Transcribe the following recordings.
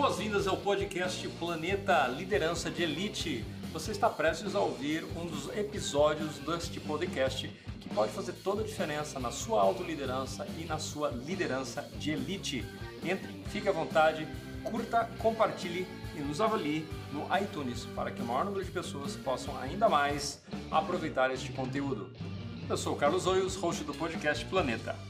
Boas-vindas ao podcast Planeta Liderança de Elite. Você está prestes a ouvir um dos episódios deste podcast que pode fazer toda a diferença na sua autoliderança e na sua liderança de elite. Entre, fique à vontade, curta, compartilhe e nos avalie no iTunes para que o maior número de pessoas possam ainda mais aproveitar este conteúdo. Eu sou o Carlos Oios, host do podcast Planeta.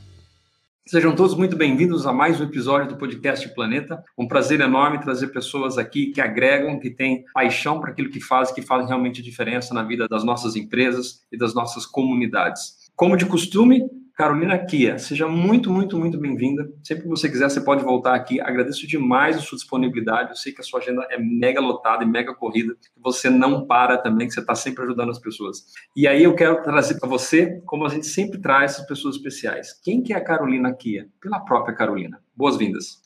Sejam todos muito bem-vindos a mais um episódio do podcast Planeta. Um prazer enorme trazer pessoas aqui que agregam, que têm paixão para aquilo que fazem, que fazem realmente diferença na vida das nossas empresas e das nossas comunidades. Como de costume, Carolina Kia, seja muito, muito, muito bem-vinda. Sempre que você quiser, você pode voltar aqui. Agradeço demais a sua disponibilidade. Eu sei que a sua agenda é mega lotada e mega corrida, você não para também, que você está sempre ajudando as pessoas. E aí eu quero trazer para você, como a gente sempre traz essas pessoas especiais. Quem que é a Carolina Kia? Pela própria Carolina. Boas-vindas.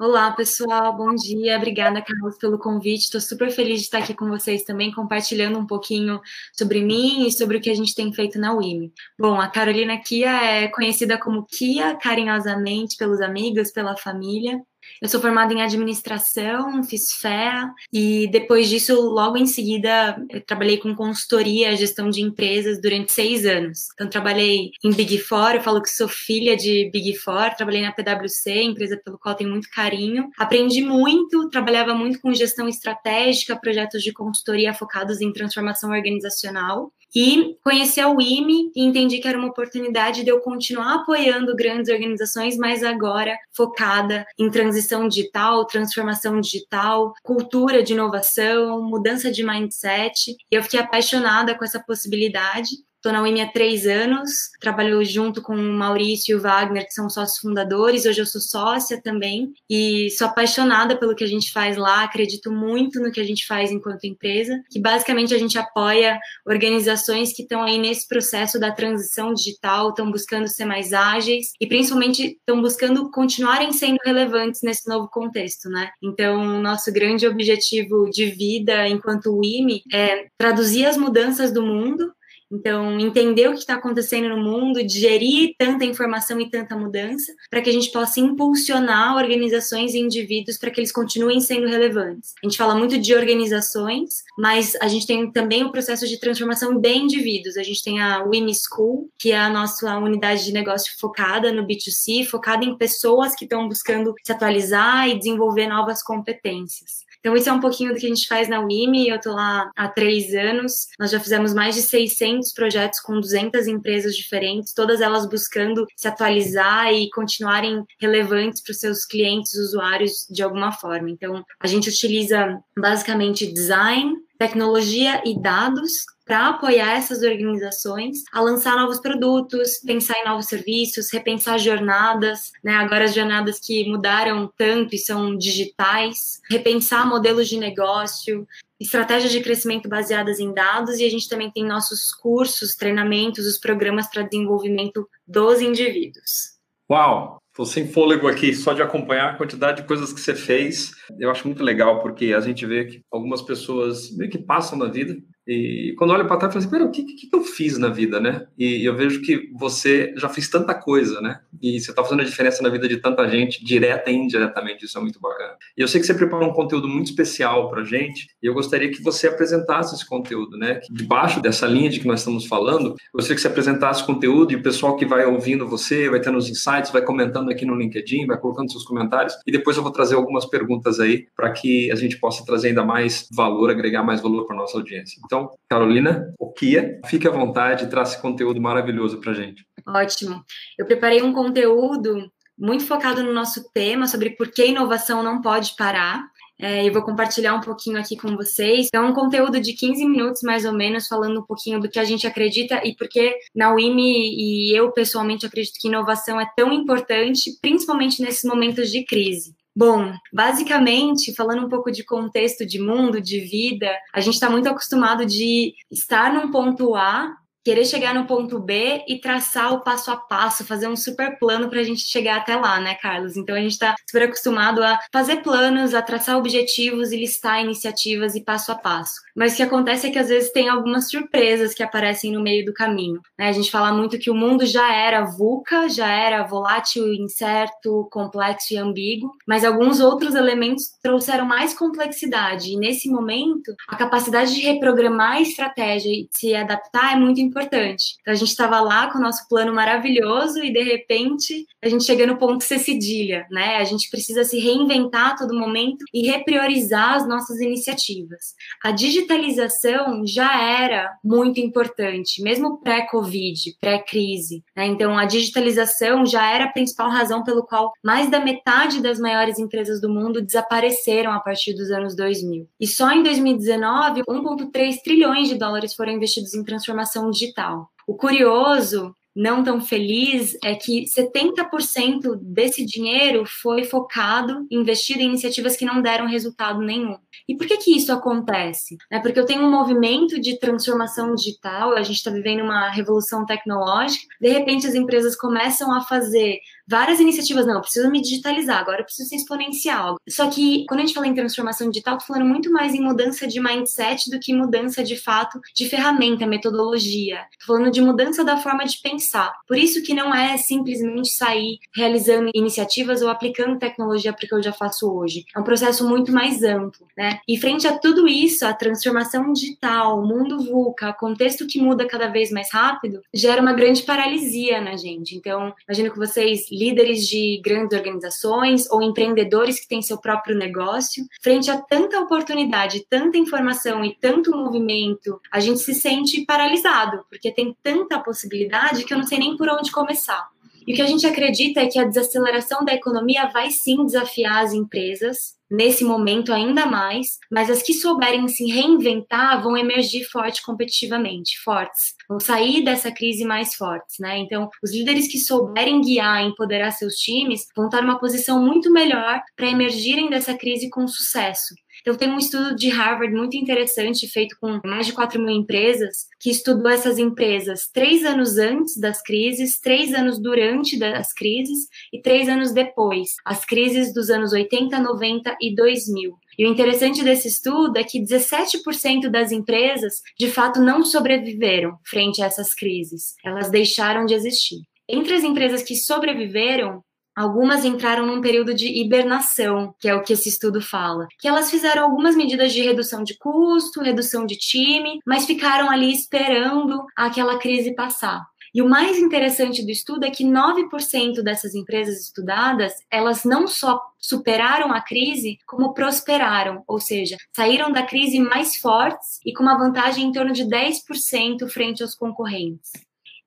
Olá, pessoal, bom dia. Obrigada, Carlos, pelo convite. Estou super feliz de estar aqui com vocês também, compartilhando um pouquinho sobre mim e sobre o que a gente tem feito na UIME. Bom, a Carolina Kia é conhecida como Kia carinhosamente pelos amigos, pela família. Eu sou formada em administração, fiz FEA e depois disso, logo em seguida, trabalhei com consultoria, gestão de empresas durante seis anos. Então, trabalhei em Big Four, eu falo que sou filha de Big Four, trabalhei na PwC, empresa pelo qual tenho muito carinho. Aprendi muito, trabalhava muito com gestão estratégica, projetos de consultoria focados em transformação organizacional. E conheci a WIME e entendi que era uma oportunidade de eu continuar apoiando grandes organizações, mas agora focada em transição digital, transformação digital, cultura de inovação, mudança de mindset. E eu fiquei apaixonada com essa possibilidade Estou na UEM há três anos, trabalho junto com o Maurício e o Wagner, que são sócios fundadores. Hoje eu sou sócia também e sou apaixonada pelo que a gente faz lá. Acredito muito no que a gente faz enquanto empresa, que basicamente a gente apoia organizações que estão aí nesse processo da transição digital, estão buscando ser mais ágeis e principalmente estão buscando continuarem sendo relevantes nesse novo contexto, né? Então, nosso grande objetivo de vida enquanto UIME é traduzir as mudanças do mundo então, entender o que está acontecendo no mundo, digerir tanta informação e tanta mudança, para que a gente possa impulsionar organizações e indivíduos para que eles continuem sendo relevantes. A gente fala muito de organizações, mas a gente tem também o processo de transformação de indivíduos. A gente tem a Win School, que é a nossa unidade de negócio focada no B2C, focada em pessoas que estão buscando se atualizar e desenvolver novas competências. Então, isso é um pouquinho do que a gente faz na UIME. Eu estou lá há três anos. Nós já fizemos mais de 600 projetos com 200 empresas diferentes, todas elas buscando se atualizar e continuarem relevantes para os seus clientes, usuários, de alguma forma. Então, a gente utiliza basicamente design, tecnologia e dados para apoiar essas organizações a lançar novos produtos, pensar em novos serviços, repensar jornadas, né? Agora as jornadas que mudaram tanto e são digitais, repensar modelos de negócio, estratégias de crescimento baseadas em dados e a gente também tem nossos cursos, treinamentos, os programas para desenvolvimento dos indivíduos. Uau! Estou sem fôlego aqui, só de acompanhar a quantidade de coisas que você fez. Eu acho muito legal, porque a gente vê que algumas pessoas meio que passam na vida e quando olho para trás, eu falo assim, pera, o que, que, que, eu fiz na vida, né? E eu vejo que você já fez tanta coisa, né? E você está fazendo a diferença na vida de tanta gente, direta e indiretamente, isso é muito bacana. E eu sei que você preparou um conteúdo muito especial para gente, e eu gostaria que você apresentasse esse conteúdo, né? Debaixo dessa linha de que nós estamos falando, eu gostaria que você apresentasse conteúdo e o pessoal que vai ouvindo você, vai tendo os insights, vai comentando aqui no LinkedIn, vai colocando seus comentários, e depois eu vou trazer algumas perguntas aí para que a gente possa trazer ainda mais valor, agregar mais valor para nossa audiência. Então, então, Carolina, o Kia, fique à vontade e esse conteúdo maravilhoso para gente. Ótimo. Eu preparei um conteúdo muito focado no nosso tema sobre por que inovação não pode parar. É, eu vou compartilhar um pouquinho aqui com vocês. Então, um conteúdo de 15 minutos, mais ou menos, falando um pouquinho do que a gente acredita e porque na UIME e eu, pessoalmente, acredito que inovação é tão importante, principalmente nesses momentos de crise. Bom, basicamente, falando um pouco de contexto de mundo, de vida, a gente está muito acostumado de estar num ponto A querer chegar no ponto B e traçar o passo a passo, fazer um super plano para a gente chegar até lá, né, Carlos? Então a gente está super acostumado a fazer planos, a traçar objetivos e listar iniciativas e passo a passo. Mas o que acontece é que às vezes tem algumas surpresas que aparecem no meio do caminho. Né? A gente fala muito que o mundo já era VUCA, já era volátil, incerto, complexo e ambíguo, mas alguns outros elementos trouxeram mais complexidade. E nesse momento, a capacidade de reprogramar a estratégia e se adaptar é muito importante. Então, a gente estava lá com o nosso plano maravilhoso e, de repente, a gente chega no ponto C cedilha, né? A gente precisa se reinventar a todo momento e repriorizar as nossas iniciativas. A digitalização já era muito importante, mesmo pré-Covid, pré-crise. Né? Então, a digitalização já era a principal razão pelo qual mais da metade das maiores empresas do mundo desapareceram a partir dos anos 2000. E só em 2019, 1,3 trilhões de dólares foram investidos em transformação digital. O curioso, não tão feliz, é que 70% desse dinheiro foi focado, investido em iniciativas que não deram resultado nenhum. E por que que isso acontece? É porque eu tenho um movimento de transformação digital, a gente está vivendo uma revolução tecnológica, de repente as empresas começam a fazer várias iniciativas, não, eu preciso me digitalizar, agora eu preciso ser exponencial. Só que quando a gente fala em transformação digital, tô falando muito mais em mudança de mindset do que mudança de fato de ferramenta, metodologia. Tô falando de mudança da forma de pensar. Por isso que não é simplesmente sair realizando iniciativas ou aplicando tecnologia para o que eu já faço hoje. É um processo muito mais amplo, né? E frente a tudo isso, a transformação digital, o mundo VUCA, contexto que muda cada vez mais rápido, gera uma grande paralisia na gente. Então, imagino que vocês líderes de grandes organizações ou empreendedores que têm seu próprio negócio, frente a tanta oportunidade, tanta informação e tanto movimento, a gente se sente paralisado, porque tem tanta possibilidade que eu não sei nem por onde começar. E o que a gente acredita é que a desaceleração da economia vai sim desafiar as empresas, nesse momento ainda mais, mas as que souberem se reinventar vão emergir forte competitivamente, fortes, vão sair dessa crise mais fortes, né? Então, os líderes que souberem guiar e empoderar seus times vão estar numa posição muito melhor para emergirem dessa crise com sucesso. Então, tem um estudo de Harvard muito interessante, feito com mais de 4 mil empresas, que estudou essas empresas três anos antes das crises, três anos durante das crises e três anos depois, as crises dos anos 80, 90 e 2000. E o interessante desse estudo é que 17% das empresas, de fato, não sobreviveram frente a essas crises. Elas deixaram de existir. Entre as empresas que sobreviveram, Algumas entraram num período de hibernação, que é o que esse estudo fala. Que elas fizeram algumas medidas de redução de custo, redução de time, mas ficaram ali esperando aquela crise passar. E o mais interessante do estudo é que 9% dessas empresas estudadas, elas não só superaram a crise, como prosperaram, ou seja, saíram da crise mais fortes e com uma vantagem em torno de 10% frente aos concorrentes.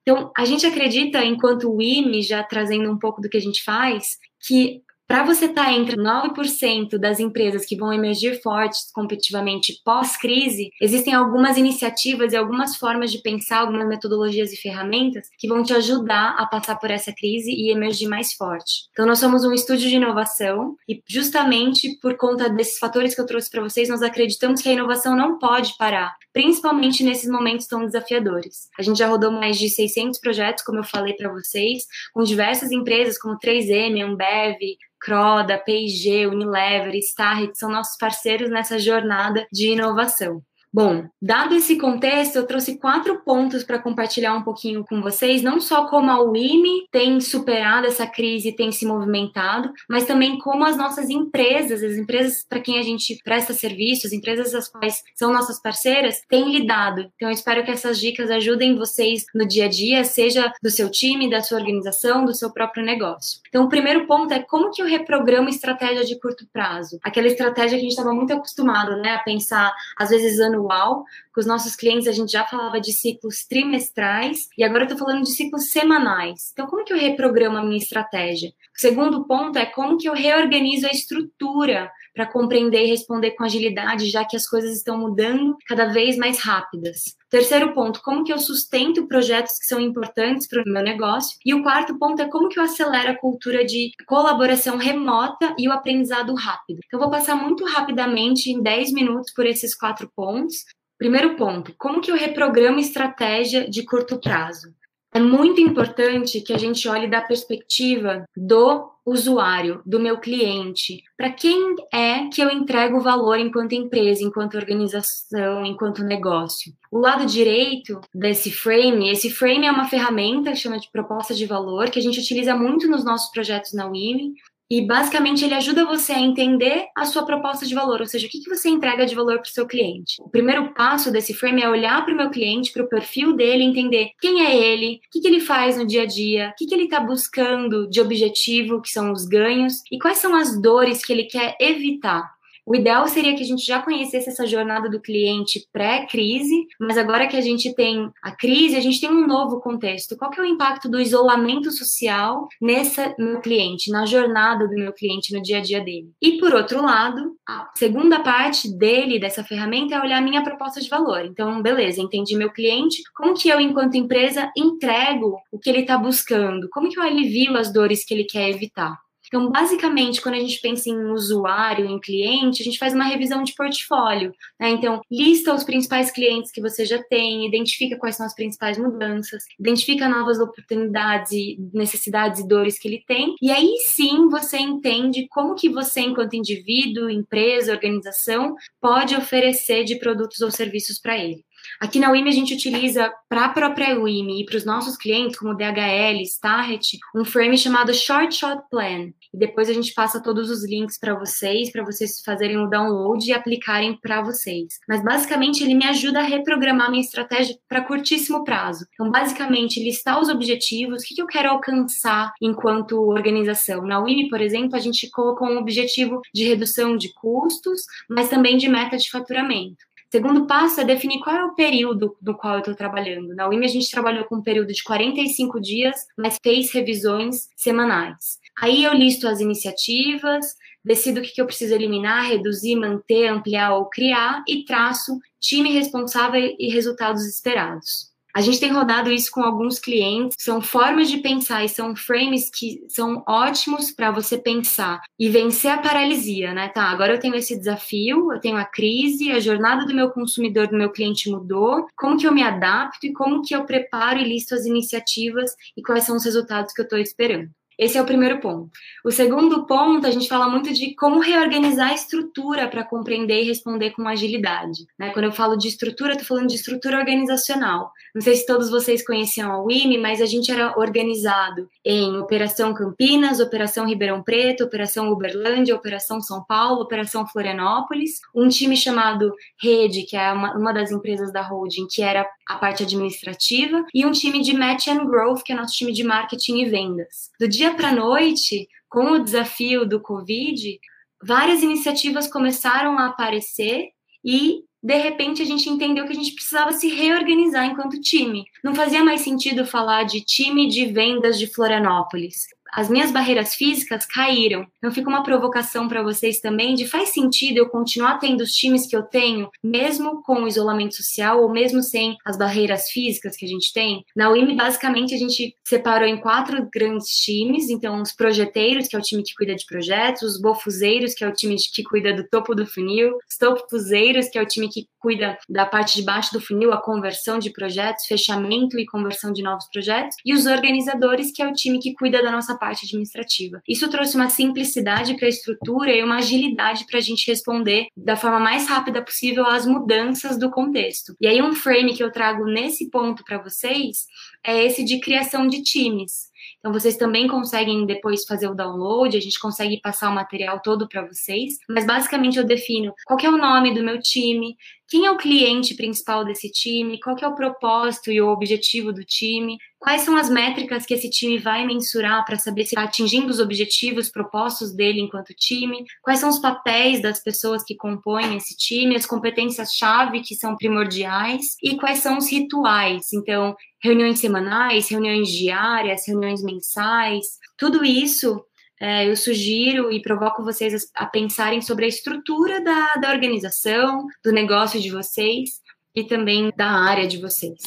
Então, a gente acredita, enquanto o IME, já trazendo um pouco do que a gente faz, que para você estar tá entre 9% das empresas que vão emergir fortes competitivamente pós-crise, existem algumas iniciativas e algumas formas de pensar, algumas metodologias e ferramentas que vão te ajudar a passar por essa crise e emergir mais forte. Então, nós somos um estúdio de inovação e, justamente por conta desses fatores que eu trouxe para vocês, nós acreditamos que a inovação não pode parar, principalmente nesses momentos tão desafiadores. A gente já rodou mais de 600 projetos, como eu falei para vocês, com diversas empresas como 3M, Ambev, Croda, P&G, Unilever, Starrett são nossos parceiros nessa jornada de inovação. Bom, dado esse contexto, eu trouxe quatro pontos para compartilhar um pouquinho com vocês, não só como a UIME tem superado essa crise tem se movimentado, mas também como as nossas empresas, as empresas para quem a gente presta serviços, empresas as quais são nossas parceiras, têm lidado. Então, eu espero que essas dicas ajudem vocês no dia a dia, seja do seu time, da sua organização, do seu próprio negócio. Então, o primeiro ponto é como que eu reprogramo estratégia de curto prazo? Aquela estratégia que a gente estava muito acostumado, né, a pensar, às vezes, ano anual. Com os nossos clientes, a gente já falava de ciclos trimestrais e agora eu estou falando de ciclos semanais. Então, como que eu reprogramo a minha estratégia? O segundo ponto é como que eu reorganizo a estrutura para compreender e responder com agilidade, já que as coisas estão mudando cada vez mais rápidas. Terceiro ponto, como que eu sustento projetos que são importantes para o meu negócio? E o quarto ponto é como que eu acelero a cultura de colaboração remota e o aprendizado rápido. Então, eu vou passar muito rapidamente, em 10 minutos, por esses quatro pontos. Primeiro ponto, como que eu reprogramo estratégia de curto prazo? É muito importante que a gente olhe da perspectiva do usuário, do meu cliente. Para quem é que eu entrego valor enquanto empresa, enquanto organização, enquanto negócio? O lado direito desse frame, esse frame é uma ferramenta que chama de proposta de valor, que a gente utiliza muito nos nossos projetos na WIMI, e basicamente ele ajuda você a entender a sua proposta de valor, ou seja, o que, que você entrega de valor para o seu cliente. O primeiro passo desse frame é olhar para o meu cliente, para o perfil dele, entender quem é ele, o que, que ele faz no dia a dia, o que, que ele está buscando de objetivo, que são os ganhos, e quais são as dores que ele quer evitar. O ideal seria que a gente já conhecesse essa jornada do cliente pré-crise, mas agora que a gente tem a crise, a gente tem um novo contexto. Qual que é o impacto do isolamento social nessa meu cliente, na jornada do meu cliente, no dia a dia dele? E por outro lado, a segunda parte dele, dessa ferramenta, é olhar a minha proposta de valor. Então, beleza, entendi meu cliente, como que eu, enquanto empresa, entrego o que ele está buscando? Como que eu alivio as dores que ele quer evitar? Então, basicamente, quando a gente pensa em usuário, em cliente, a gente faz uma revisão de portfólio. Né? Então, lista os principais clientes que você já tem, identifica quais são as principais mudanças, identifica novas oportunidades, necessidades e dores que ele tem, e aí sim você entende como que você, enquanto indivíduo, empresa, organização, pode oferecer de produtos ou serviços para ele. Aqui na WIMI a gente utiliza para a própria WIMI e para os nossos clientes, como DHL, Starret, um frame chamado Short Shot Plan. E depois a gente passa todos os links para vocês, para vocês fazerem o download e aplicarem para vocês. Mas basicamente ele me ajuda a reprogramar minha estratégia para curtíssimo prazo. Então, basicamente, listar os objetivos, o que eu quero alcançar enquanto organização. Na WIMI, por exemplo, a gente colocou um objetivo de redução de custos, mas também de meta de faturamento. Segundo passo é definir qual é o período do qual eu estou trabalhando. Na UIM a gente trabalhou com um período de 45 dias, mas fez revisões semanais. Aí eu listo as iniciativas, decido o que eu preciso eliminar, reduzir, manter, ampliar ou criar e traço time responsável e resultados esperados. A gente tem rodado isso com alguns clientes, são formas de pensar e são frames que são ótimos para você pensar e vencer a paralisia, né? Tá, agora eu tenho esse desafio, eu tenho a crise, a jornada do meu consumidor, do meu cliente mudou, como que eu me adapto e como que eu preparo e listo as iniciativas e quais são os resultados que eu estou esperando. Esse é o primeiro ponto. O segundo ponto, a gente fala muito de como reorganizar a estrutura para compreender e responder com agilidade. Né? Quando eu falo de estrutura, estou falando de estrutura organizacional. Não sei se todos vocês conheciam a WIMI, mas a gente era organizado em Operação Campinas, Operação Ribeirão Preto, Operação Uberlândia, Operação São Paulo, Operação Florianópolis, um time chamado Rede, que é uma, uma das empresas da holding, que era a parte administrativa, e um time de Match and Growth, que é nosso time de marketing e vendas. Do dia para a noite, com o desafio do Covid, várias iniciativas começaram a aparecer e de repente a gente entendeu que a gente precisava se reorganizar enquanto time. Não fazia mais sentido falar de time de vendas de Florianópolis as minhas barreiras físicas caíram. Então fica uma provocação para vocês também de faz sentido eu continuar tendo os times que eu tenho, mesmo com o isolamento social ou mesmo sem as barreiras físicas que a gente tem. Na UIM, basicamente, a gente separou em quatro grandes times, então os projeteiros, que é o time que cuida de projetos, os bofuzeiros, que é o time que cuida do topo do funil, os topuzeiros, que é o time que cuida da parte de baixo do funil, a conversão de projetos, fechamento e conversão de novos projetos, e os organizadores, que é o time que cuida da nossa parte administrativa. Isso trouxe uma simplicidade para a estrutura e uma agilidade para a gente responder da forma mais rápida possível às mudanças do contexto. E aí, um frame que eu trago nesse ponto para vocês é esse de criação de times. Então, vocês também conseguem depois fazer o download, a gente consegue passar o material todo para vocês. Mas, basicamente, eu defino qual é o nome do meu time, quem é o cliente principal desse time, qual é o propósito e o objetivo do time, quais são as métricas que esse time vai mensurar para saber se está atingindo os objetivos propostos dele enquanto time, quais são os papéis das pessoas que compõem esse time, as competências-chave que são primordiais e quais são os rituais. Então, reuniões semanais, reuniões diárias, reuniões mensais, tudo isso é, eu sugiro e provoco vocês a, a pensarem sobre a estrutura da, da organização, do negócio de vocês e também da área de vocês.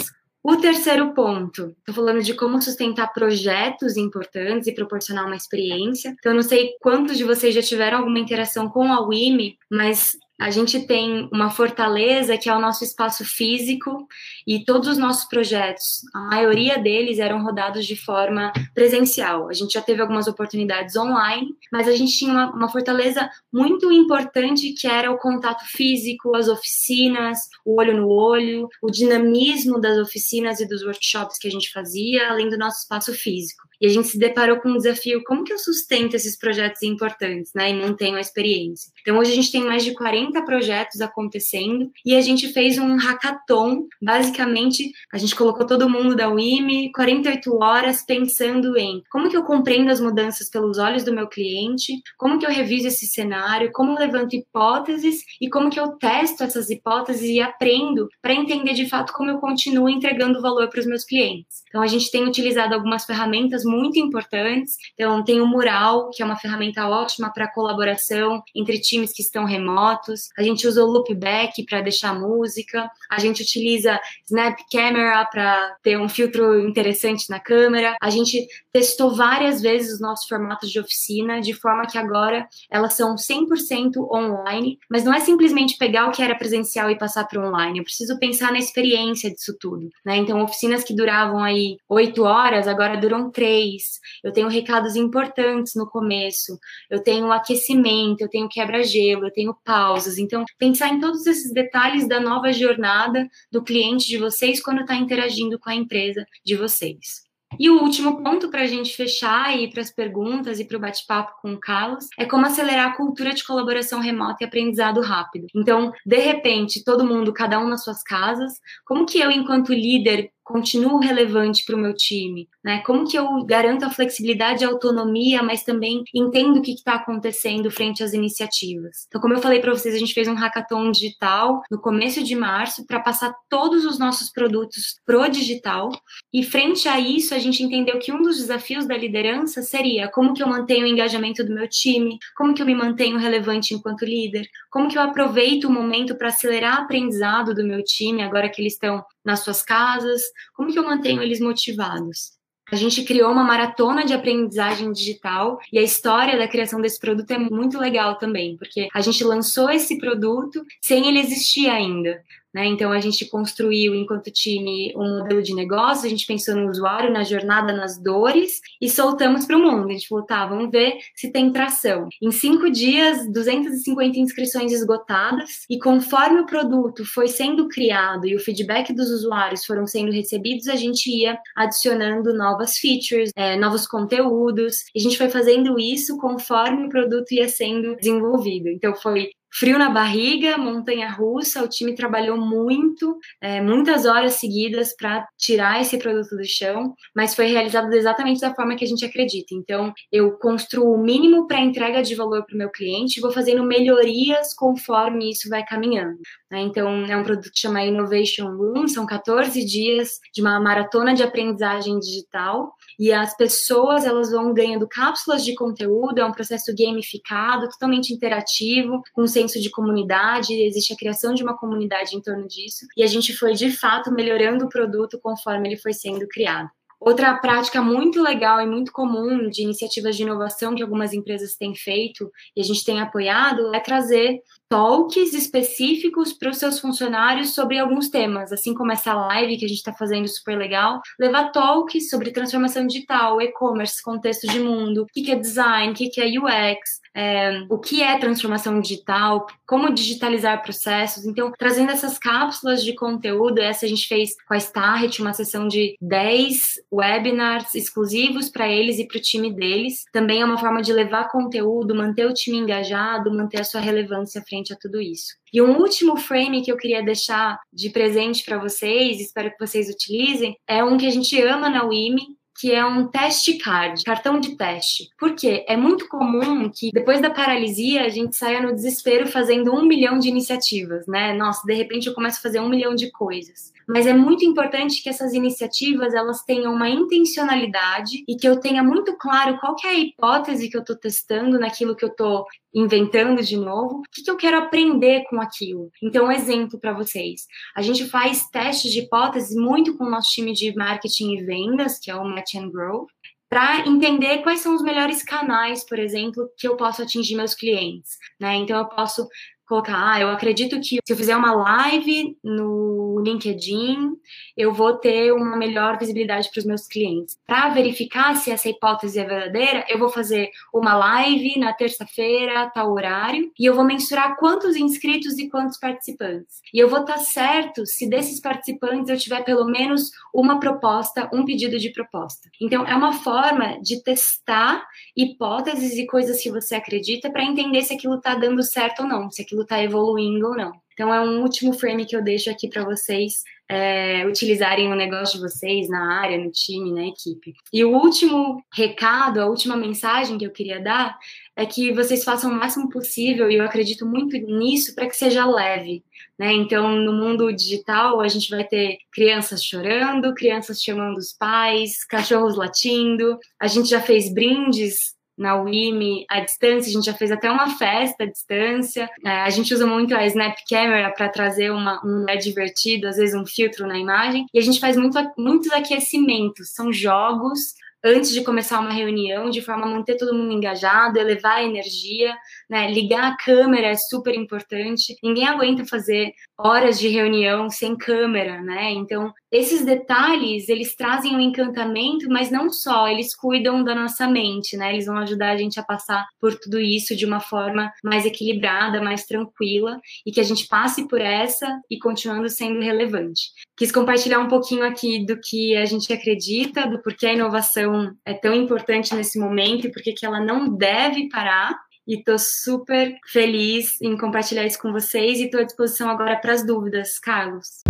O terceiro ponto, estou falando de como sustentar projetos importantes e proporcionar uma experiência. Então, eu não sei quantos de vocês já tiveram alguma interação com a WIMI, mas A gente tem uma fortaleza que é o nosso espaço físico e todos os nossos projetos, a maioria deles eram rodados de forma presencial. A gente já teve algumas oportunidades online, mas a gente tinha uma, uma fortaleza muito importante que era o contato físico, as oficinas, o olho no olho, o dinamismo das oficinas e dos workshops que a gente fazia, além do nosso espaço físico. E a gente se deparou com um desafio, como que eu sustento esses projetos importantes, né, e mantenho a experiência? Então, hoje a gente tem mais de 40 projetos acontecendo e a gente fez um hackathon, basicamente, a gente colocou todo mundo da UIME, 48 horas pensando em como que eu compreendo as mudanças pelos olhos do meu cliente, como que eu reviso esse cenário, como levanto hipóteses e como que eu testo essas hipóteses e aprendo para entender de fato como eu continuo entregando valor para os meus clientes. Então, a gente tem utilizado algumas ferramentas muito importantes. Então, tem o Mural, que é uma ferramenta ótima para colaboração entre times que estão remotos. A gente usa o Loopback para deixar música. A gente utiliza Snap Camera para ter um filtro interessante na câmera. A gente testou várias vezes os nossos formatos de oficina, de forma que agora elas são 100% online, mas não é simplesmente pegar o que era presencial e passar para online. Eu preciso pensar na experiência disso tudo. Né? Então, oficinas que duravam aí oito horas, agora duram três eu tenho recados importantes no começo, eu tenho aquecimento, eu tenho quebra-gelo, eu tenho pausas. Então, pensar em todos esses detalhes da nova jornada do cliente de vocês quando está interagindo com a empresa de vocês. E o último ponto para a gente fechar e para as perguntas e para o bate-papo com o Carlos é como acelerar a cultura de colaboração remota e aprendizado rápido. Então, de repente, todo mundo, cada um nas suas casas, como que eu, enquanto líder, continuo relevante para o meu time? Né? Como que eu garanto a flexibilidade e autonomia, mas também entendo o que está acontecendo frente às iniciativas? Então, como eu falei para vocês, a gente fez um hackathon digital no começo de março para passar todos os nossos produtos pro digital. E frente a isso, a gente entendeu que um dos desafios da liderança seria como que eu mantenho o engajamento do meu time, como que eu me mantenho relevante enquanto líder, como que eu aproveito o momento para acelerar o aprendizado do meu time agora que eles estão nas suas casas, como que eu mantenho eles motivados? A gente criou uma maratona de aprendizagem digital e a história da criação desse produto é muito legal também, porque a gente lançou esse produto sem ele existir ainda. Né? Então, a gente construiu, enquanto time, um modelo de negócio, a gente pensou no usuário, na jornada, nas dores, e soltamos para o mundo. A gente falou, tá, vamos ver se tem tração. Em cinco dias, 250 inscrições esgotadas, e conforme o produto foi sendo criado e o feedback dos usuários foram sendo recebidos, a gente ia adicionando novas features, é, novos conteúdos, a gente foi fazendo isso conforme o produto ia sendo desenvolvido. Então, foi frio na barriga, montanha russa, o time trabalhou muito, é, muitas horas seguidas para tirar esse produto do chão, mas foi realizado exatamente da forma que a gente acredita. Então, eu construo o mínimo para entrega de valor para o meu cliente e vou fazendo melhorias conforme isso vai caminhando. Né? Então, é um produto que chama Innovation Room, são 14 dias de uma maratona de aprendizagem digital e as pessoas elas vão ganhando cápsulas de conteúdo, é um processo gamificado, totalmente interativo, com senso de comunidade, existe a criação de uma comunidade em torno disso, e a gente foi de fato melhorando o produto conforme ele foi sendo criado. Outra prática muito legal e muito comum de iniciativas de inovação que algumas empresas têm feito e a gente tem apoiado é trazer talks específicos para os seus funcionários sobre alguns temas, assim como essa live que a gente está fazendo super legal, levar talks sobre transformação digital, e-commerce, contexto de mundo, o que é design, o que é UX, é, o que é transformação digital, como digitalizar processos. Então, trazendo essas cápsulas de conteúdo, essa a gente fez com a Starret, uma sessão de 10 webinars exclusivos para eles e para o time deles. Também é uma forma de levar conteúdo, manter o time engajado, manter a sua relevância frente a tudo isso. E um último frame que eu queria deixar de presente para vocês, espero que vocês utilizem, é um que a gente ama na WIMI, que é um teste card, cartão de teste. Por quê? É muito comum que depois da paralisia a gente saia no desespero fazendo um milhão de iniciativas, né? Nossa, de repente eu começo a fazer um milhão de coisas. Mas é muito importante que essas iniciativas elas tenham uma intencionalidade e que eu tenha muito claro qual que é a hipótese que eu estou testando naquilo que eu estou inventando de novo, o que, que eu quero aprender com aquilo. Então, um exemplo para vocês. A gente faz testes de hipóteses muito com o nosso time de marketing e vendas, que é o Match and Grow, para entender quais são os melhores canais, por exemplo, que eu posso atingir meus clientes. Né? Então, eu posso colocar, ah, eu acredito que se eu fizer uma live no LinkedIn, eu vou ter uma melhor visibilidade para os meus clientes. Para verificar se essa hipótese é verdadeira, eu vou fazer uma live na terça-feira, tal horário, e eu vou mensurar quantos inscritos e quantos participantes. E eu vou estar certo se desses participantes eu tiver pelo menos uma proposta, um pedido de proposta. Então, é uma forma de testar hipóteses e coisas que você acredita para entender se aquilo está dando certo ou não, se aquilo está evoluindo ou não. Então, é um último frame que eu deixo aqui para vocês é, utilizarem o negócio de vocês na área, no time, na equipe. E o último recado, a última mensagem que eu queria dar é que vocês façam o máximo possível, e eu acredito muito nisso, para que seja leve. Né? Então, no mundo digital, a gente vai ter crianças chorando, crianças chamando os pais, cachorros latindo. A gente já fez brindes na UIME à distância, a gente já fez até uma festa à distância. É, a gente usa muito a Snap Camera para trazer uma, um LED divertido, às vezes um filtro na imagem. E a gente faz muito, muitos aquecimentos, são jogos antes de começar uma reunião, de forma a manter todo mundo engajado, elevar a energia, né? Ligar a câmera é super importante. Ninguém aguenta fazer horas de reunião sem câmera, né? Então, esses detalhes, eles trazem um encantamento, mas não só, eles cuidam da nossa mente, né? Eles vão ajudar a gente a passar por tudo isso de uma forma mais equilibrada, mais tranquila e que a gente passe por essa e continuando sendo relevante. Quis compartilhar um pouquinho aqui do que a gente acredita, do porquê a inovação é tão importante nesse momento e porquê que ela não deve parar e estou super feliz em compartilhar isso com vocês e estou à disposição agora para as dúvidas, Carlos.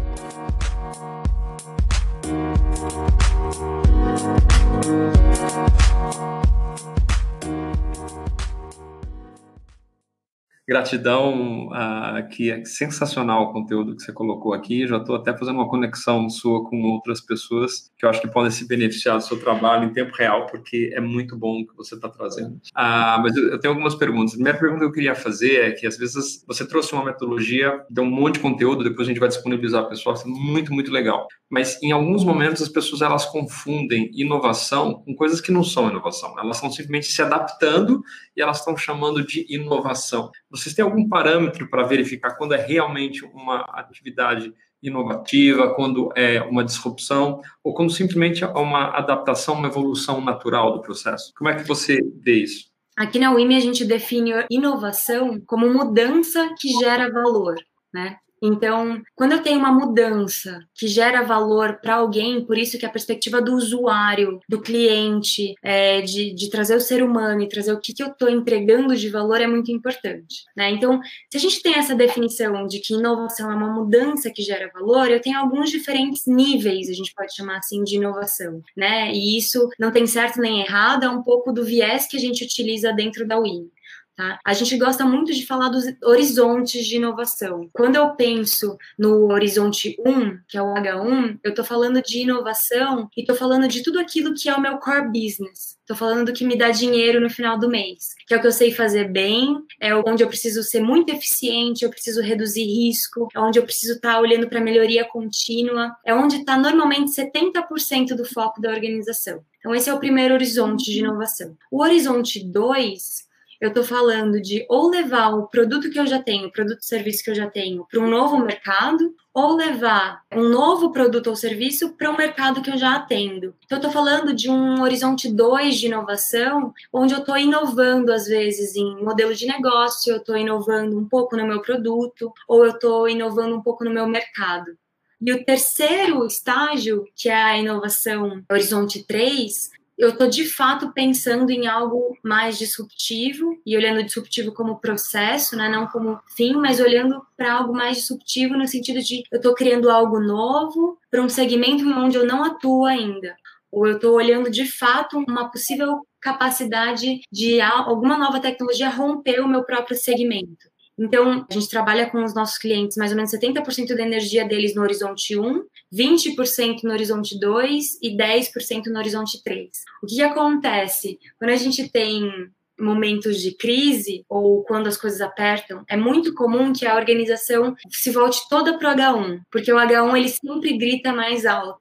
Gratidão, uh, que é sensacional o conteúdo que você colocou aqui. Já estou até fazendo uma conexão sua com outras pessoas que eu acho que podem se beneficiar do seu trabalho em tempo real, porque é muito bom o que você está trazendo. Uh, mas eu, tenho algumas perguntas. A primeira pergunta que eu queria fazer é que às vezes você trouxe uma metodologia, deu um monte de conteúdo, depois a gente vai disponibilizar pessoal, isso é muito, muito legal. Mas em alguns momentos as pessoas elas confundem inovação com coisas que não são inovação. Elas estão simplesmente se adaptando e elas estão chamando de inovação. Vocês têm algum parâmetro para verificar quando é realmente uma atividade inovativa, quando é uma disrupção, ou quando simplesmente é uma adaptação, uma evolução natural do processo? Como é que você vê isso? Aqui na UIM a gente define inovação como mudança que gera valor. Né? Então, quando eu tenho uma mudança que gera valor para alguém, por isso que a perspectiva do usuário, do cliente, é, de, de, trazer o ser humano e trazer o que, que eu estou entregando de valor é muito importante. Né? Então, se a gente tem essa definição de que inovação é uma mudança que gera valor, eu tenho alguns diferentes níveis, a gente pode chamar assim, de inovação. Né? E isso não tem certo nem errado, é um pouco do viés que a gente utiliza dentro da WIN. Tá? A gente gosta muito de falar dos horizontes de inovação. Quando eu penso no horizonte 1, que é o H1, eu estou falando de inovação e estou falando de tudo aquilo que é o meu core business. Estou falando do que me dá dinheiro no final do mês, que é o que eu sei fazer bem, é onde eu preciso ser muito eficiente, eu preciso reduzir risco, é onde eu preciso estar tá olhando para melhoria contínua, é onde está normalmente 70% do foco da organização. Então, esse é o primeiro horizonte de inovação. O horizonte 2 eu estou falando de ou levar o produto que eu já tenho, o produto ou serviço que eu já tenho, para um novo mercado, ou levar um novo produto ou serviço para um mercado que eu já atendo. Então, eu estou falando de um horizonte 2 de inovação, onde eu estou inovando, às vezes, em modelo de negócio, eu estou inovando um pouco no meu produto, ou eu estou inovando um pouco no meu mercado. E o terceiro estágio, que é a inovação horizonte 3, eu estou de fato pensando em algo mais disruptivo e olhando disruptivo como processo, né, não como fim, mas olhando para algo mais disruptivo no sentido de eu estou criando algo novo para um segmento onde eu não atuo ainda, ou eu estou olhando de fato uma possível capacidade de alguma nova tecnologia romper o meu próprio segmento. Então, a gente trabalha com os nossos clientes mais ou menos 70% da energia deles no horizonte 1, 20% no horizonte 2 e 10% no horizonte 3. O que, que acontece? Quando a gente tem momentos de crise ou quando as coisas apertam, é muito comum que a organização se volte toda para o H1, porque o H1 ele sempre grita mais alto.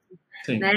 Né?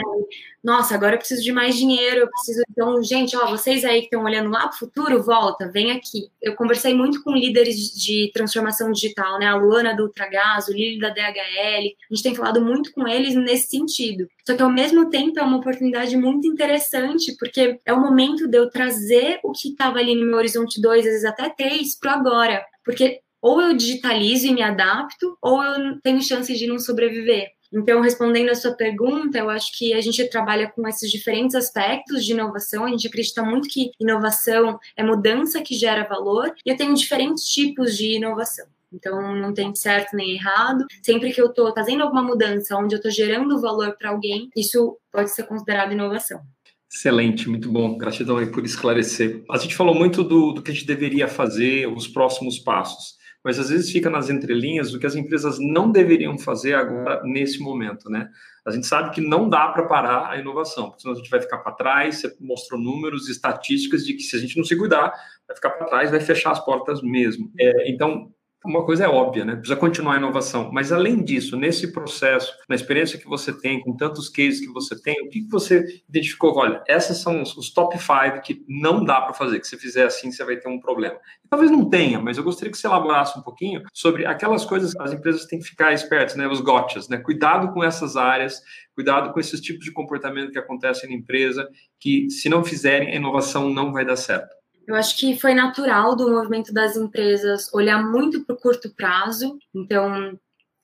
Nossa, agora eu preciso de mais dinheiro, eu preciso. Então, gente, ó, vocês aí que estão olhando lá para o futuro, volta, vem aqui. Eu conversei muito com líderes de transformação digital, né? A Luana do Ultragás, o Lili da DHL. A gente tem falado muito com eles nesse sentido. Só que ao mesmo tempo é uma oportunidade muito interessante, porque é o momento de eu trazer o que estava ali no meu horizonte 2, às vezes até 3, para agora. Porque ou eu digitalizo e me adapto, ou eu tenho chance de não sobreviver. Então, respondendo a sua pergunta, eu acho que a gente trabalha com esses diferentes aspectos de inovação. A gente acredita muito que inovação é mudança que gera valor, e eu tenho diferentes tipos de inovação. Então, não tem certo nem errado. Sempre que eu estou fazendo alguma mudança onde eu estou gerando valor para alguém, isso pode ser considerado inovação. Excelente, muito bom. Gratidão aí por esclarecer. A gente falou muito do, do que a gente deveria fazer, os próximos passos mas às vezes fica nas entrelinhas do que as empresas não deveriam fazer agora nesse momento, né? A gente sabe que não dá para parar a inovação, porque senão a gente vai ficar para trás. Você mostrou números, estatísticas de que se a gente não se cuidar, vai ficar para trás, vai fechar as portas mesmo. É, então, uma coisa é óbvia, né? Precisa continuar a inovação. Mas além disso, nesse processo, na experiência que você tem, com tantos cases que você tem, o que, você identificou? Olha, esses são os, os top five que não dá para fazer, que se fizer assim você vai ter um problema. talvez não tenha, mas eu gostaria que você elaborasse um pouquinho sobre aquelas coisas que as empresas têm que ficar espertas, né? Os gotchas, né? Cuidado com essas áreas, cuidado com esses tipos de comportamento que acontecem na empresa, que se não fizerem, a inovação não vai dar certo. Eu acho que foi natural do movimento das empresas olhar muito para o curto prazo. Então,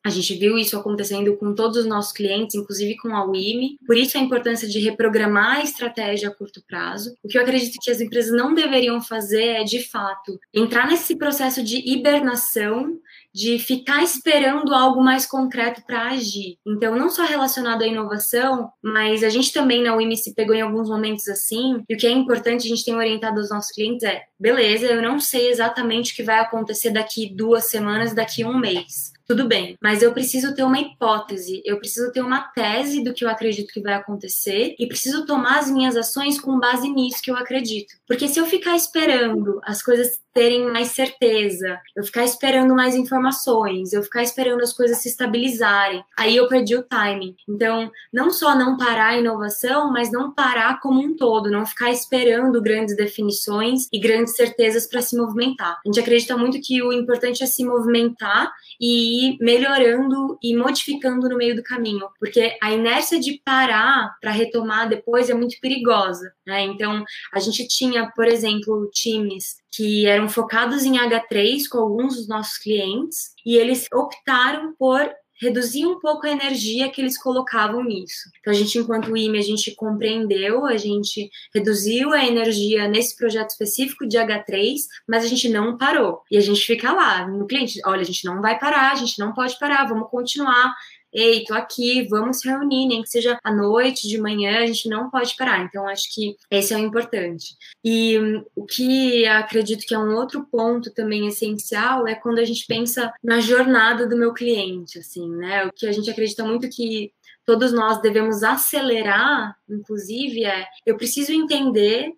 a gente viu isso acontecendo com todos os nossos clientes, inclusive com a WIMI. Por isso a importância de reprogramar a estratégia a curto prazo. O que eu acredito que as empresas não deveriam fazer é, de fato, entrar nesse processo de hibernação de ficar esperando algo mais concreto para agir. Então, não só relacionado à inovação, mas a gente também na UIM se pegou em alguns momentos assim, e o que é importante a gente tem orientado aos nossos clientes é, beleza, eu não sei exatamente o que vai acontecer daqui duas semanas, daqui um mês tudo bem, mas eu preciso ter uma hipótese, eu preciso ter uma tese do que eu acredito que vai acontecer e preciso tomar as minhas ações com base nisso que eu acredito. Porque se eu ficar esperando as coisas terem mais certeza, eu ficar esperando mais informações, eu ficar esperando as coisas se estabilizarem, aí eu perdi o timing. Então, não só não parar a inovação, mas não parar como um todo, não ficar esperando grandes definições e grandes certezas para se movimentar. A gente acredita muito que o importante é se movimentar e ir melhorando e modificando no meio do caminho, porque a inércia de parar para retomar depois é muito perigosa, né? Então, a gente tinha, por exemplo, times que eram focados em H3 com alguns dos nossos clientes e eles optaram por reduzir um pouco a energia que eles colocavam nisso. Então, a gente, enquanto IME, a gente compreendeu, a gente reduziu a energia nesse projeto específico de H3, mas a gente não parou. E a gente fica lá no cliente, olha, a gente não vai parar, a gente não pode parar, vamos continuar ei, tô aqui, vamos se reunir, nem que seja à noite, de manhã, a gente não pode parar. Então, acho que esse é o importante. E um, o que acredito que é um outro ponto também essencial é quando a gente pensa na jornada do meu cliente, assim, né? O que a gente acredita muito que todos nós devemos acelerar, inclusive, é eu preciso entender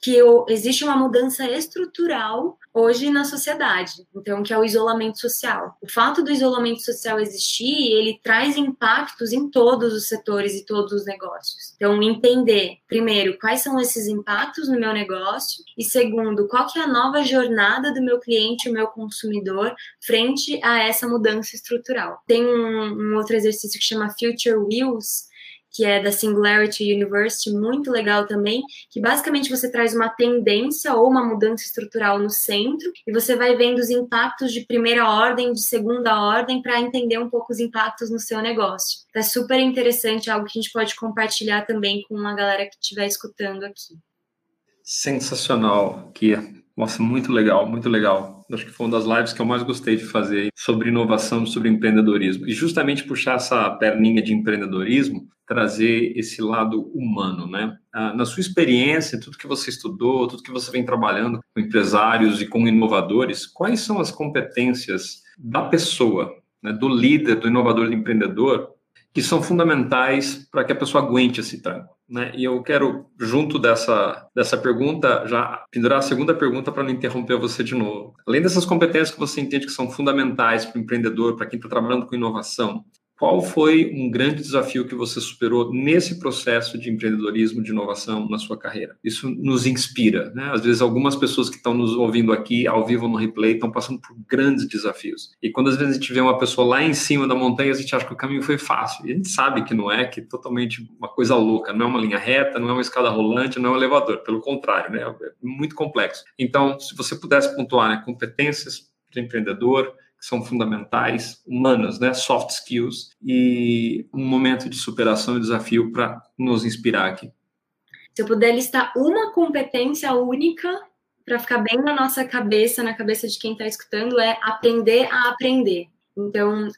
que eu, existe uma mudança estrutural hoje na sociedade, então que é o isolamento social. O fato do isolamento social existir, ele traz impactos em todos os setores e todos os negócios. Então entender, primeiro, quais são esses impactos no meu negócio e segundo, qual que é a nova jornada do meu cliente, o meu consumidor, frente a essa mudança estrutural. Tem um, um outro exercício que chama Future Wheels, que é da Singularity University, muito legal também, que basicamente você traz uma tendência ou uma mudança estrutural no centro e você vai vendo os impactos de primeira ordem, de segunda ordem, para entender um pouco os impactos no seu negócio. É super interessante, algo que a gente pode compartilhar também com a galera que estiver escutando aqui. Sensacional, Kia. Nossa, muito legal, muito legal. Acho que foi uma das lives que eu mais gostei de fazer sobre inovação, sobre empreendedorismo. E justamente puxar essa perninha de empreendedorismo, trazer esse lado humano, né? Ah, na sua experiência, tudo que você estudou, tudo que você vem trabalhando com empresários e com inovadores, quais são as competências da pessoa, né, do líder, do inovador, do empreendedor, que são fundamentais para que a pessoa aguente esse tranco. Né? E eu quero, junto dessa, dessa pergunta, já pendurar a segunda pergunta para não interromper você de novo. Além dessas competências que você entende que são fundamentais para o empreendedor, para quem está trabalhando com inovação, qual foi um grande desafio que você superou nesse processo de empreendedorismo, de inovação na sua carreira? Isso nos inspira, né? Às vezes algumas pessoas que estão nos ouvindo aqui, ao vivo no replay, estão passando por grandes desafios. E quando às vezes a gente vê uma pessoa lá em cima da montanha, a gente acha que o caminho foi fácil. E a gente sabe que não é, que é totalmente uma coisa louca, não é uma linha reta, não é uma escada rolante, não é um elevador, pelo contrário, né? É muito complexo. Então, se você pudesse pontuar, né, competências de empreendedor, que são fundamentais, humanas, né, soft skills, e um momento de superação e desafio para nos inspirar aqui. Se eu puder listar uma competência única para ficar bem na nossa cabeça, na cabeça de quem está escutando, é aprender a aprender. Então,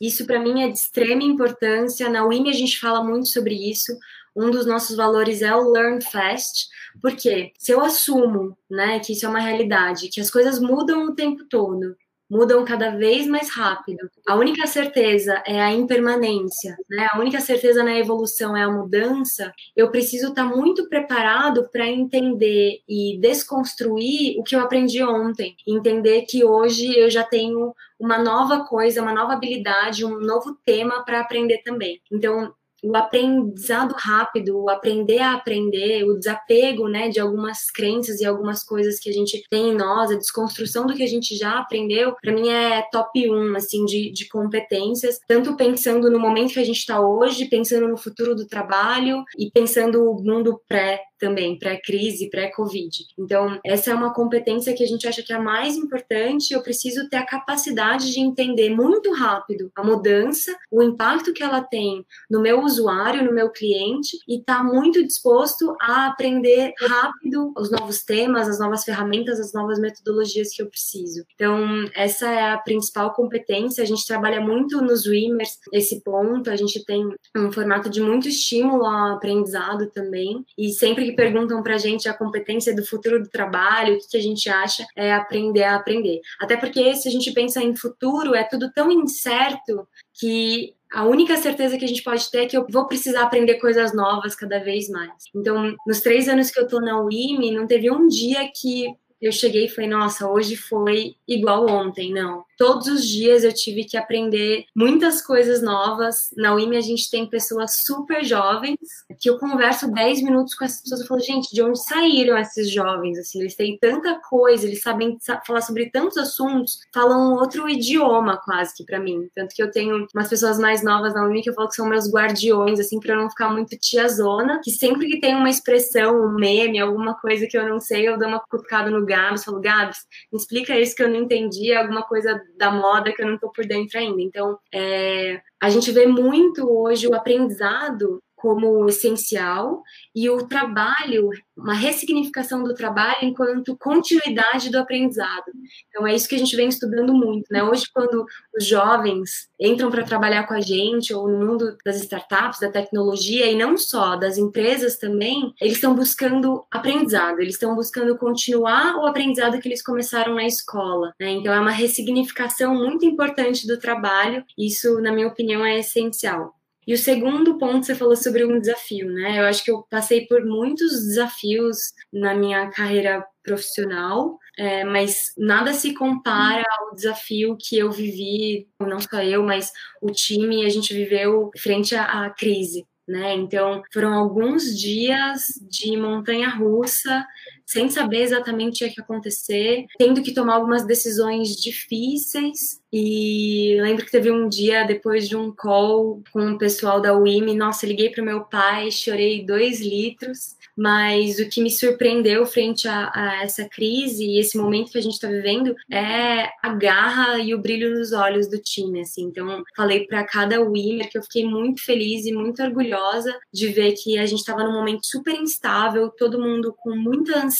isso para mim é de extrema importância. Na UIM a gente fala muito sobre isso. Um dos nossos valores é o Learn Fast, porque se eu assumo, né, que isso é uma realidade, que as coisas mudam o tempo todo, mudam cada vez mais rápido. A única certeza é a impermanência, né? A única certeza na evolução é a mudança. Eu preciso estar muito preparado para entender e desconstruir o que eu aprendi ontem, entender que hoje eu já tenho uma nova coisa, uma nova habilidade, um novo tema para aprender também. Então, o aprendizado rápido, o aprender a aprender, o desapego, né, de algumas crenças e algumas coisas que a gente tem em nós, a desconstrução do que a gente já aprendeu, para mim é top 1, assim, de, de competências, tanto pensando no momento que a gente está hoje, pensando no futuro do trabalho e pensando o mundo pré também, pré-crise, pré-Covid. Então, essa é uma competência que a gente acha que é a mais importante. Eu preciso ter a capacidade de entender muito rápido a mudança, o impacto que ela tem no meu usuário, no meu cliente, e estar tá muito disposto a aprender rápido os novos temas, as novas ferramentas, as novas metodologias que eu preciso. Então, essa é a principal competência. A gente trabalha muito nos Swimmers esse ponto. A gente tem um formato de muito estímulo ao aprendizado também, e sempre que perguntam para a gente a competência do futuro do trabalho, o que, que a gente acha, é aprender a aprender. Até porque se a gente pensa em futuro, é tudo tão incerto que a única certeza que a gente pode ter é que eu vou precisar aprender coisas novas cada vez mais. Então, nos três anos que eu estou na UIM, não teve um dia que eu cheguei e falei, nossa, hoje foi igual ontem, não. Todos os dias eu tive que aprender muitas coisas novas. Na UIM a gente tem pessoas super jovens, que eu converso 10 minutos com essas pessoas e falo, gente, de onde saíram esses jovens? Assim, eles têm tanta coisa, eles sabem falar sobre tantos assuntos, falam outro idioma quase que para mim. Tanto que eu tenho umas pessoas mais novas na UIM que eu falo que são meus guardiões, assim, para não ficar muito tiazona, que sempre que tem uma expressão, um meme, alguma coisa que eu não sei, eu dou uma cutucada no Gabs, falo, Gabs, me explica isso que eu não entendi, alguma coisa da moda que eu não estou por dentro ainda. Então, é, a gente vê muito hoje o aprendizado como essencial e o trabalho, uma ressignificação do trabalho enquanto continuidade do aprendizado. Então é isso que a gente vem estudando muito, né? Hoje quando os jovens entram para trabalhar com a gente ou no mundo das startups, da tecnologia e não só das empresas também, eles estão buscando aprendizado, eles estão buscando continuar o aprendizado que eles começaram na escola, né? Então é uma ressignificação muito importante do trabalho. Isso, na minha opinião, é essencial. E o segundo ponto, você falou sobre um desafio, né? Eu acho que eu passei por muitos desafios na minha carreira profissional, é, mas nada se compara ao desafio que eu vivi, não só eu, mas o time, a gente viveu frente à, à crise. Né? Então, foram alguns dias de montanha russa, sem saber exatamente o que ia acontecer, tendo que tomar algumas decisões difíceis. E lembro que teve um dia depois de um call com o pessoal da UIM, nossa, liguei para meu pai, chorei dois litros mas o que me surpreendeu frente a, a, essa crise e esse momento que a gente está vivendo é a garra e o brilho nos olhos do time, assim. Então, falei para cada winner que eu fiquei muito feliz e muito orgulhosa de ver que a gente estava num momento super instável, todo mundo com muita ansiedade,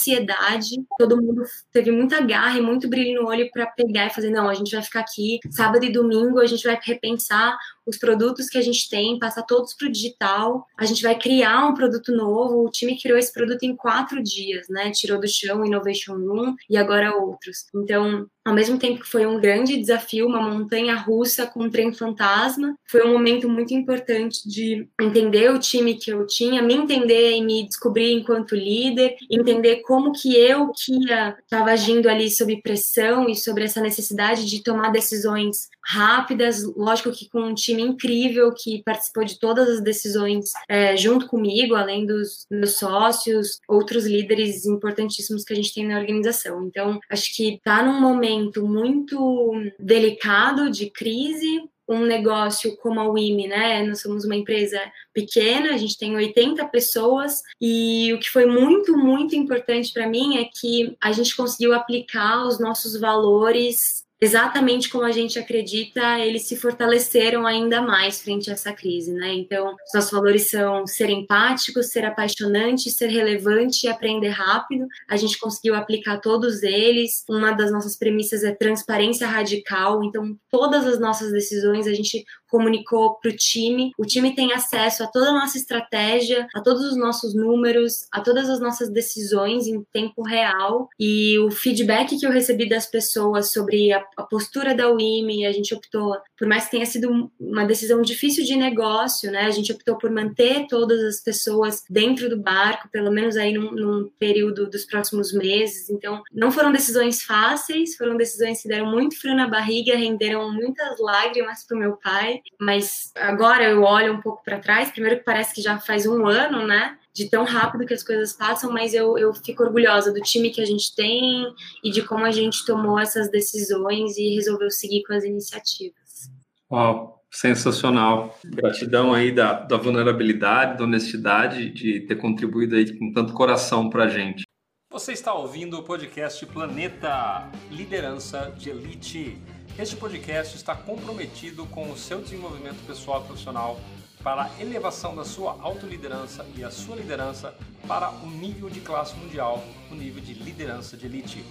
todo mundo teve muita garra e muito brilho no olho para pegar e fazer, não, a gente vai ficar aqui sábado e domingo, a gente vai repensar os produtos que a gente tem, passar todos para o digital. A gente vai criar um produto novo. O time criou esse produto em quatro dias, né? Tirou do chão Innovation Room e agora outros. Então, ao mesmo tempo que foi um grande desafio, uma montanha russa com um trem fantasma, foi um momento muito importante de entender o time que eu tinha, me entender e me descobrir enquanto líder, entender como que eu que estava agindo ali sob pressão e sobre essa necessidade de tomar decisões rápidas, lógico que com um time incrível que participou de todas as decisões é, junto comigo, além dos meus sócios, outros líderes importantíssimos que a gente tem na organização. Então, acho que está num momento muito delicado de crise, um negócio como a WIMI, né? Nós somos uma empresa pequena, a gente tem 80 pessoas e o que foi muito, muito importante para mim é que a gente conseguiu aplicar os nossos valores exatamente como a gente acredita, eles se fortaleceram ainda mais frente a essa crise, né? Então, os nossos valores são ser empático, ser apaixonante, ser relevante e aprender rápido. A gente conseguiu aplicar todos eles. Uma das nossas premissas é transparência radical. Então, todas as nossas decisões a gente comunicou para o time. O time tem acesso a toda a nossa estratégia, a todos os nossos números, a todas as nossas decisões em tempo real. E o feedback que eu recebi das pessoas sobre a, a postura da UIME, a gente optou, por mais que tenha sido uma decisão difícil de negócio, né? A gente optou por manter todas as pessoas dentro do barco, pelo menos aí num, num período dos próximos meses. Então, não foram decisões fáceis, foram decisões que deram muito frio na barriga, renderam muitas lágrimas para o meu pai mas agora eu olho um pouco para trás, primeiro que parece que já faz um ano, né? De tão rápido que as coisas passam, mas eu, eu fico orgulhosa do time que a gente tem e de como a gente tomou essas decisões e resolveu seguir com as iniciativas. Uau, sensacional. Gratidão aí da, da vulnerabilidade, da honestidade, de ter contribuído aí com tanto coração para a gente. Você está ouvindo o podcast Planeta Liderança de Elite. Este podcast está comprometido com o seu desenvolvimento pessoal e profissional para a elevação da sua autoliderança e a sua liderança para o nível de classe mundial, o nível de liderança de elite.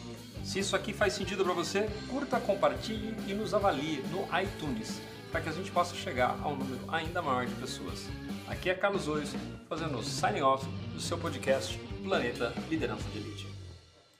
Se isso aqui faz sentido para você, curta, compartilhe e nos avalie no iTunes, para que a gente possa chegar a um número ainda maior de pessoas. Aqui é Carlos Ois, fazendo o signing off do seu podcast Planeta Liderança de Elite.